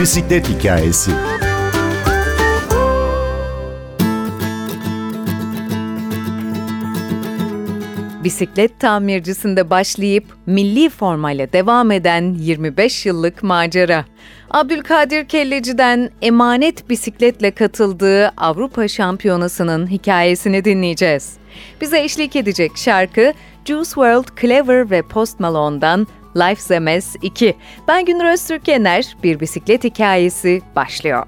bisiklet hikayesi. Bisiklet tamircisinde başlayıp milli formayla devam eden 25 yıllık macera. Abdülkadir Kelleci'den emanet bisikletle katıldığı Avrupa Şampiyonası'nın hikayesini dinleyeceğiz. Bize eşlik edecek şarkı Juice WRLD, Clever ve Post Malone'dan Life's a Mess 2. Ben Günür Öztürkener, bir bisiklet hikayesi başlıyor.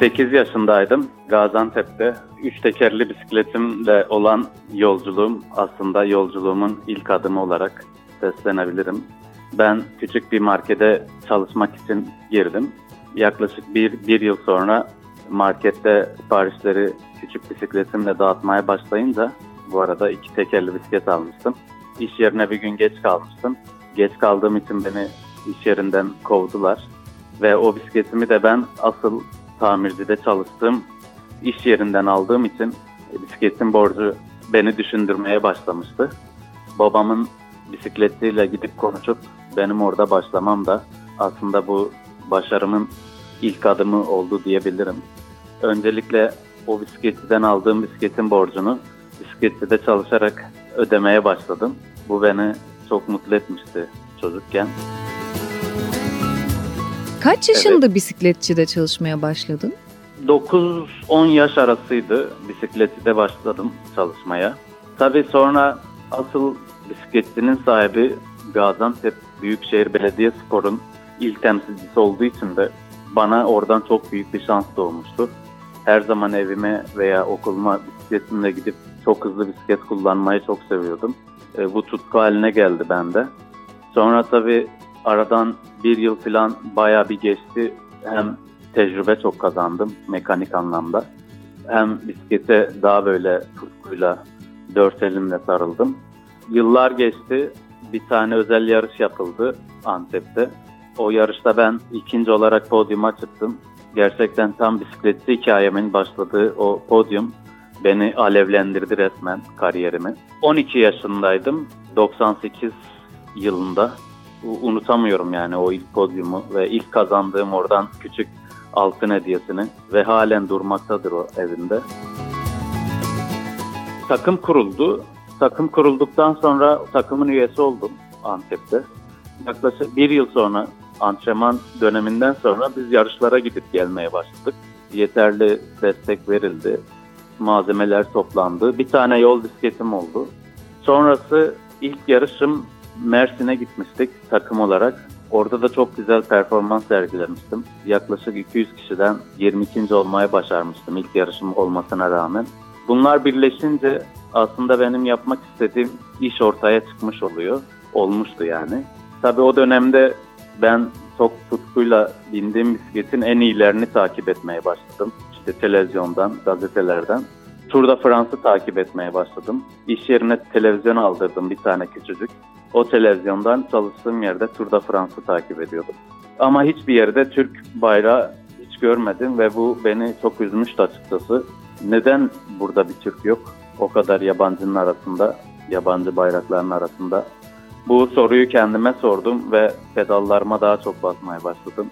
8 yaşındaydım. Gaziantep'te üç tekerli bisikletimle olan yolculuğum aslında yolculuğumun ilk adımı olarak seslenebilirim. Ben küçük bir markete çalışmak için girdim. Yaklaşık bir, bir yıl sonra markette siparişleri küçük bisikletimle dağıtmaya başlayınca bu arada iki tekerli bisiklet almıştım. İş yerine bir gün geç kalmıştım. Geç kaldığım için beni iş yerinden kovdular. Ve o bisikletimi de ben asıl tamircide çalıştığım iş yerinden aldığım için bisikletin borcu beni düşündürmeye başlamıştı. Babamın bisikletiyle gidip konuşup benim orada başlamam da aslında bu başarımın ilk adımı oldu diyebilirim. Öncelikle o bisikletçiden aldığım bisikletin borcunu bisikletçide çalışarak ödemeye başladım. Bu beni çok mutlu etmişti çocukken. Kaç yaşında evet. bisikletçide çalışmaya başladın? 9-10 yaş arasıydı bisikletçide başladım çalışmaya. Tabii sonra asıl bisikletçinin sahibi Gaziantep Büyükşehir Belediyespor'un ilk temsilcisi olduğu için de bana oradan çok büyük bir şans doğmuştu. Her zaman evime veya okuluma bisikletimle gidip çok hızlı bisiklet kullanmayı çok seviyordum. E, bu tutku haline geldi bende. Sonra tabii aradan bir yıl falan baya bir geçti. Hem tecrübe çok kazandım mekanik anlamda. Hem bisiklete daha böyle tutkuyla dört elimle sarıldım. Yıllar geçti. Bir tane özel yarış yapıldı Antep'te. O yarışta ben ikinci olarak podyuma çıktım. Gerçekten tam bisikletçi hikayemin başladığı o podyum beni alevlendirdi resmen kariyerimi. 12 yaşındaydım. 98 yılında. Unutamıyorum yani o ilk podyumu ve ilk kazandığım oradan küçük altın hediyesini ve halen durmaktadır o evinde. Takım kuruldu. Takım kurulduktan sonra takımın üyesi oldum Antep'te. Yaklaşık bir yıl sonra antrenman döneminden sonra biz yarışlara gidip gelmeye başladık. Yeterli destek verildi. Malzemeler toplandı. Bir tane yol bisikletim oldu. Sonrası ilk yarışım Mersin'e gitmiştik takım olarak. Orada da çok güzel performans sergilemiştim. Yaklaşık 200 kişiden 22. olmaya başarmıştım ilk yarışım olmasına rağmen. Bunlar birleşince aslında benim yapmak istediğim iş ortaya çıkmış oluyor. Olmuştu yani. Tabii o dönemde ben çok tutkuyla bindiğim bisikletin en iyilerini takip etmeye başladım. İşte televizyondan, gazetelerden. Tour de France'ı takip etmeye başladım. İş yerine televizyon aldırdım bir tane küçücük. O televizyondan çalıştığım yerde Tour de France'ı takip ediyordum. Ama hiçbir yerde Türk bayrağı hiç görmedim ve bu beni çok üzmüştü açıkçası. Neden burada bir Türk yok? O kadar yabancının arasında, yabancı bayrakların arasında. Bu soruyu kendime sordum ve pedallarıma daha çok basmaya başladım.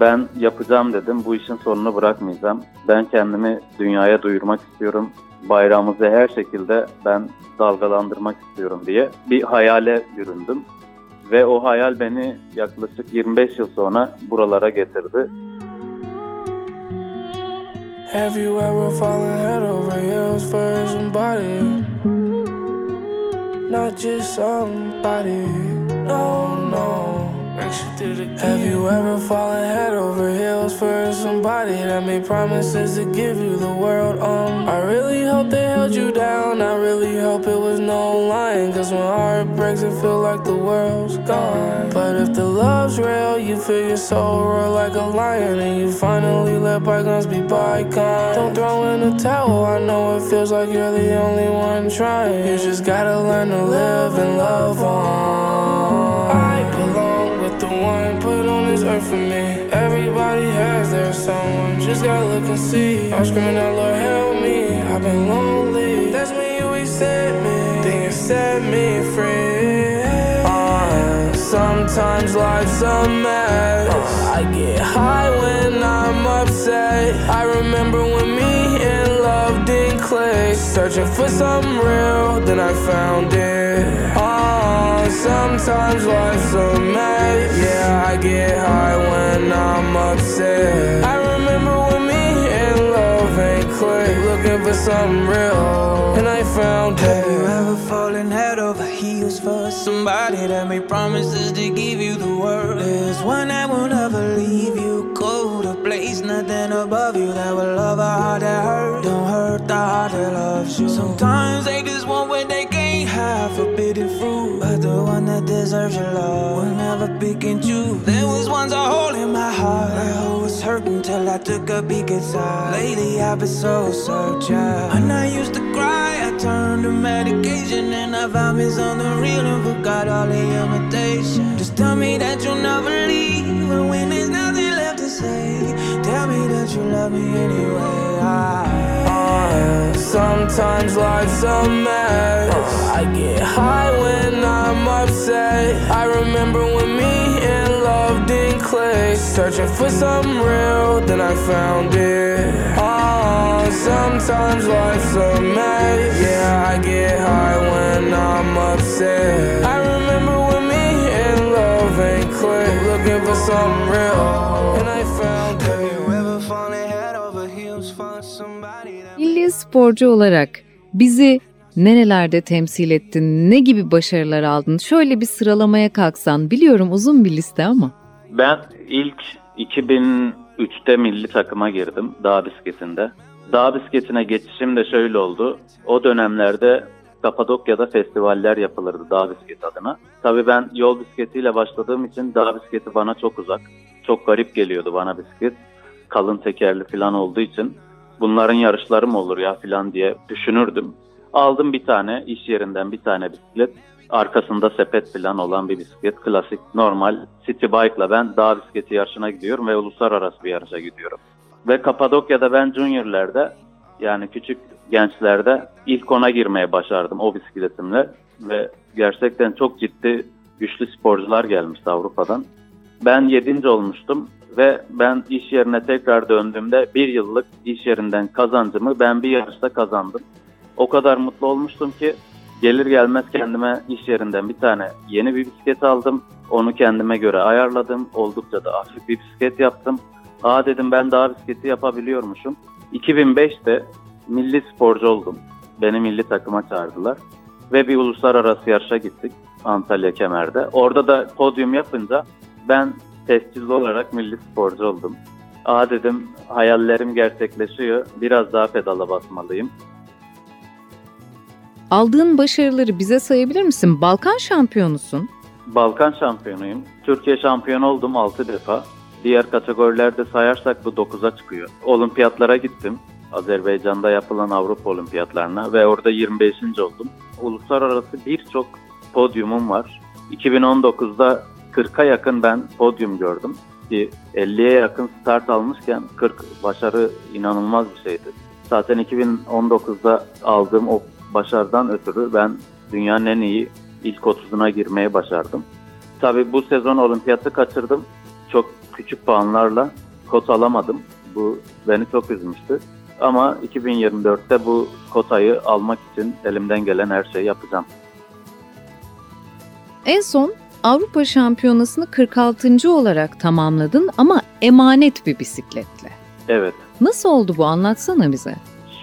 Ben yapacağım dedim, bu işin sonunu bırakmayacağım. Ben kendimi dünyaya duyurmak istiyorum. Bayrağımızı her şekilde ben dalgalandırmak istiyorum diye bir hayale büründüm. Ve o hayal beni yaklaşık 25 yıl sonra buralara getirdi. Have you ever fallen head over heels for somebody? Not just somebody, no. Have you ever fallen head over heels for somebody that made promises to give you the world? Um, I really hope they held you down. I really hope it was no lying. Cause when heart breaks, it feel like the world's gone. But if the love's real, you feel your soul roar like a lion. And you finally let bygones be bygones. Don't throw in the towel. I know it feels like you're the only one trying. You just gotta learn to live and love on. I one put on this earth for me. Everybody has their someone. Just gotta look and see. I'm screaming out, Lord, help me. I've been lonely. That's when you accept me. Then you set me free. Uh, sometimes life's a mess. I get high when I'm upset. I remember when me and love didn't click. Searching for something real, then I found it. Oh, sometimes life's a mess. Get high when I'm upset. I remember when me and love ain't click. Looking for something real, and I found it. Have you ever fallen head over heels for somebody that made promises to give you the world? There's one that will never leave you. cold. to place, nothing above you that will love a heart that hurt. Don't hurt the heart that loves you. Sometimes they just want what they can't have, forbidden fruit. But the one that deserves your love will never pick and choose. There was once a hole in my heart. I was hurting till I took a big inside. Lately I've been so searching. And I used to cry, I turned to medication, and I found me something real and forgot all the imitation. Just tell me that you'll never leave, and when there's nothing left to say, tell me that you love me anyway. I, Uh, sometimes life's a mess. I get high when I'm upset. I remember when me and love didn't click. Searching for something real, then I found it. Oh, sometimes life's a mess. Yeah, I get high when I'm upset. I remember when me and love ain't click. Looking for something real, sporcu olarak bizi nerelerde temsil ettin, ne gibi başarılar aldın? Şöyle bir sıralamaya kalksan, biliyorum uzun bir liste ama. Ben ilk 2003'te milli takıma girdim dağ bisikletinde. Dağ bisikletine geçişim de şöyle oldu. O dönemlerde Kapadokya'da festivaller yapılırdı dağ bisikleti adına. Tabii ben yol bisikletiyle başladığım için dağ bisikleti bana çok uzak. Çok garip geliyordu bana bisiklet. Kalın tekerli falan olduğu için bunların yarışları mı olur ya falan diye düşünürdüm. Aldım bir tane iş yerinden bir tane bisiklet. Arkasında sepet falan olan bir bisiklet. Klasik normal city bike'la ben dağ bisikleti yarışına gidiyorum ve uluslararası bir yarışa gidiyorum. Ve Kapadokya'da ben juniorlerde yani küçük gençlerde ilk ona girmeye başardım o bisikletimle. Ve gerçekten çok ciddi güçlü sporcular gelmişti Avrupa'dan. Ben 7. olmuştum ve ben iş yerine tekrar döndüğümde bir yıllık iş yerinden kazancımı ben bir yarışta kazandım. O kadar mutlu olmuştum ki gelir gelmez kendime iş yerinden bir tane yeni bir bisiklet aldım. Onu kendime göre ayarladım. Oldukça da hafif bir bisiklet yaptım. Aa dedim ben daha bisikleti yapabiliyormuşum. 2005'te milli sporcu oldum. Beni milli takıma çağırdılar. Ve bir uluslararası yarışa gittik Antalya Kemer'de. Orada da podyum yapınca ben tescilli olarak milli sporcu oldum. Aa dedim hayallerim gerçekleşiyor. Biraz daha pedala basmalıyım. Aldığın başarıları bize sayabilir misin? Balkan şampiyonusun. Balkan şampiyonuyum. Türkiye şampiyonu oldum 6 defa. Diğer kategorilerde sayarsak bu 9'a çıkıyor. Olimpiyatlara gittim. Azerbaycan'da yapılan Avrupa Olimpiyatlarına ve orada 25. oldum. Uluslararası birçok podyumum var. 2019'da 40'a yakın ben podyum gördüm. Ki 50'ye yakın start almışken 40 başarı inanılmaz bir şeydi. Zaten 2019'da aldığım o başarıdan ötürü ben dünyanın en iyi ilk 30'una girmeye başardım. Tabii bu sezon olimpiyatı kaçırdım. Çok küçük puanlarla kot alamadım. Bu beni çok üzmüştü. Ama 2024'te bu kotayı almak için elimden gelen her şeyi yapacağım. En son Avrupa Şampiyonası'nı 46. olarak tamamladın ama emanet bir bisikletle. Evet. Nasıl oldu bu anlatsana bize.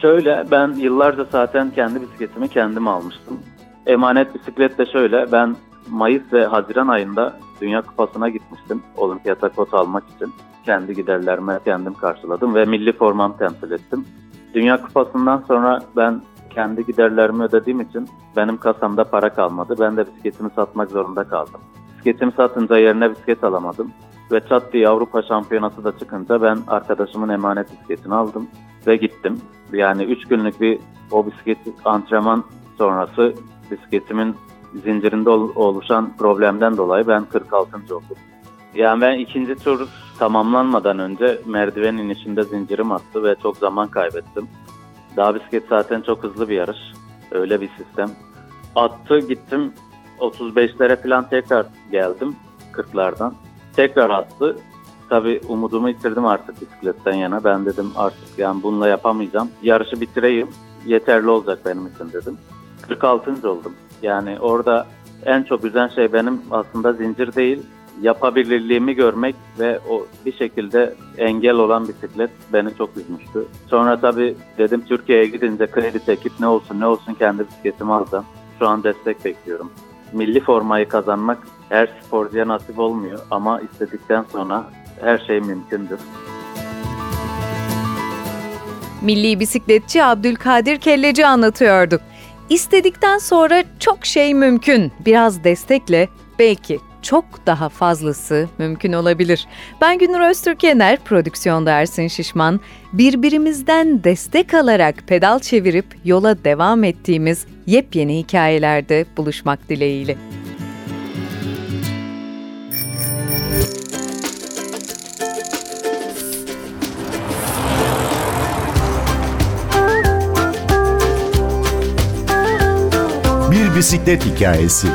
Şöyle ben yıllarca zaten kendi bisikletimi kendim almıştım. Emanet bisiklet de şöyle ben Mayıs ve Haziran ayında Dünya Kupası'na gitmiştim olimpiyata kota almak için. Kendi giderlerimi kendim karşıladım ve milli formamı temsil ettim. Dünya Kupası'ndan sonra ben kendi giderlerimi ödediğim için benim kasamda para kalmadı. Ben de bisikletimi satmak zorunda kaldım. Bisikletimi satınca yerine bisiklet alamadım. Ve çat diye Avrupa Şampiyonası da çıkınca ben arkadaşımın emanet bisikletini aldım ve gittim. Yani 3 günlük bir o bisiklet antrenman sonrası bisikletimin zincirinde ol- oluşan problemden dolayı ben 46. oldum. Yani ben ikinci tur tamamlanmadan önce merdiven inişinde zincirim attı ve çok zaman kaybettim. Dağ bisiklet zaten çok hızlı bir yarış. Öyle bir sistem. Attı gittim 35'lere falan tekrar geldim 40'lardan. Tekrar attı. Tabii umudumu yitirdim artık bisikletten yana. Ben dedim artık yani bununla yapamayacağım. Yarışı bitireyim. Yeterli olacak benim için dedim. 46. oldum. Yani orada en çok üzen şey benim aslında zincir değil, yapabilirliğimi görmek ve o bir şekilde engel olan bisiklet beni çok üzmüştü. Sonra tabii dedim Türkiye'ye gidince kredi tekip ne olsun ne olsun kendi bisikletimi alacağım. Şu an destek bekliyorum. Milli formayı kazanmak her sporcuya nasip olmuyor ama istedikten sonra her şey mümkündür. Milli bisikletçi Abdülkadir Kelleci anlatıyordu. İstedikten sonra çok şey mümkün. Biraz destekle belki çok daha fazlası mümkün olabilir. Ben Günür Öztürkener, prodüksiyonda Ersin Şişman. Birbirimizden destek alarak pedal çevirip yola devam ettiğimiz yepyeni hikayelerde buluşmak dileğiyle. Bir bisiklet hikayesi.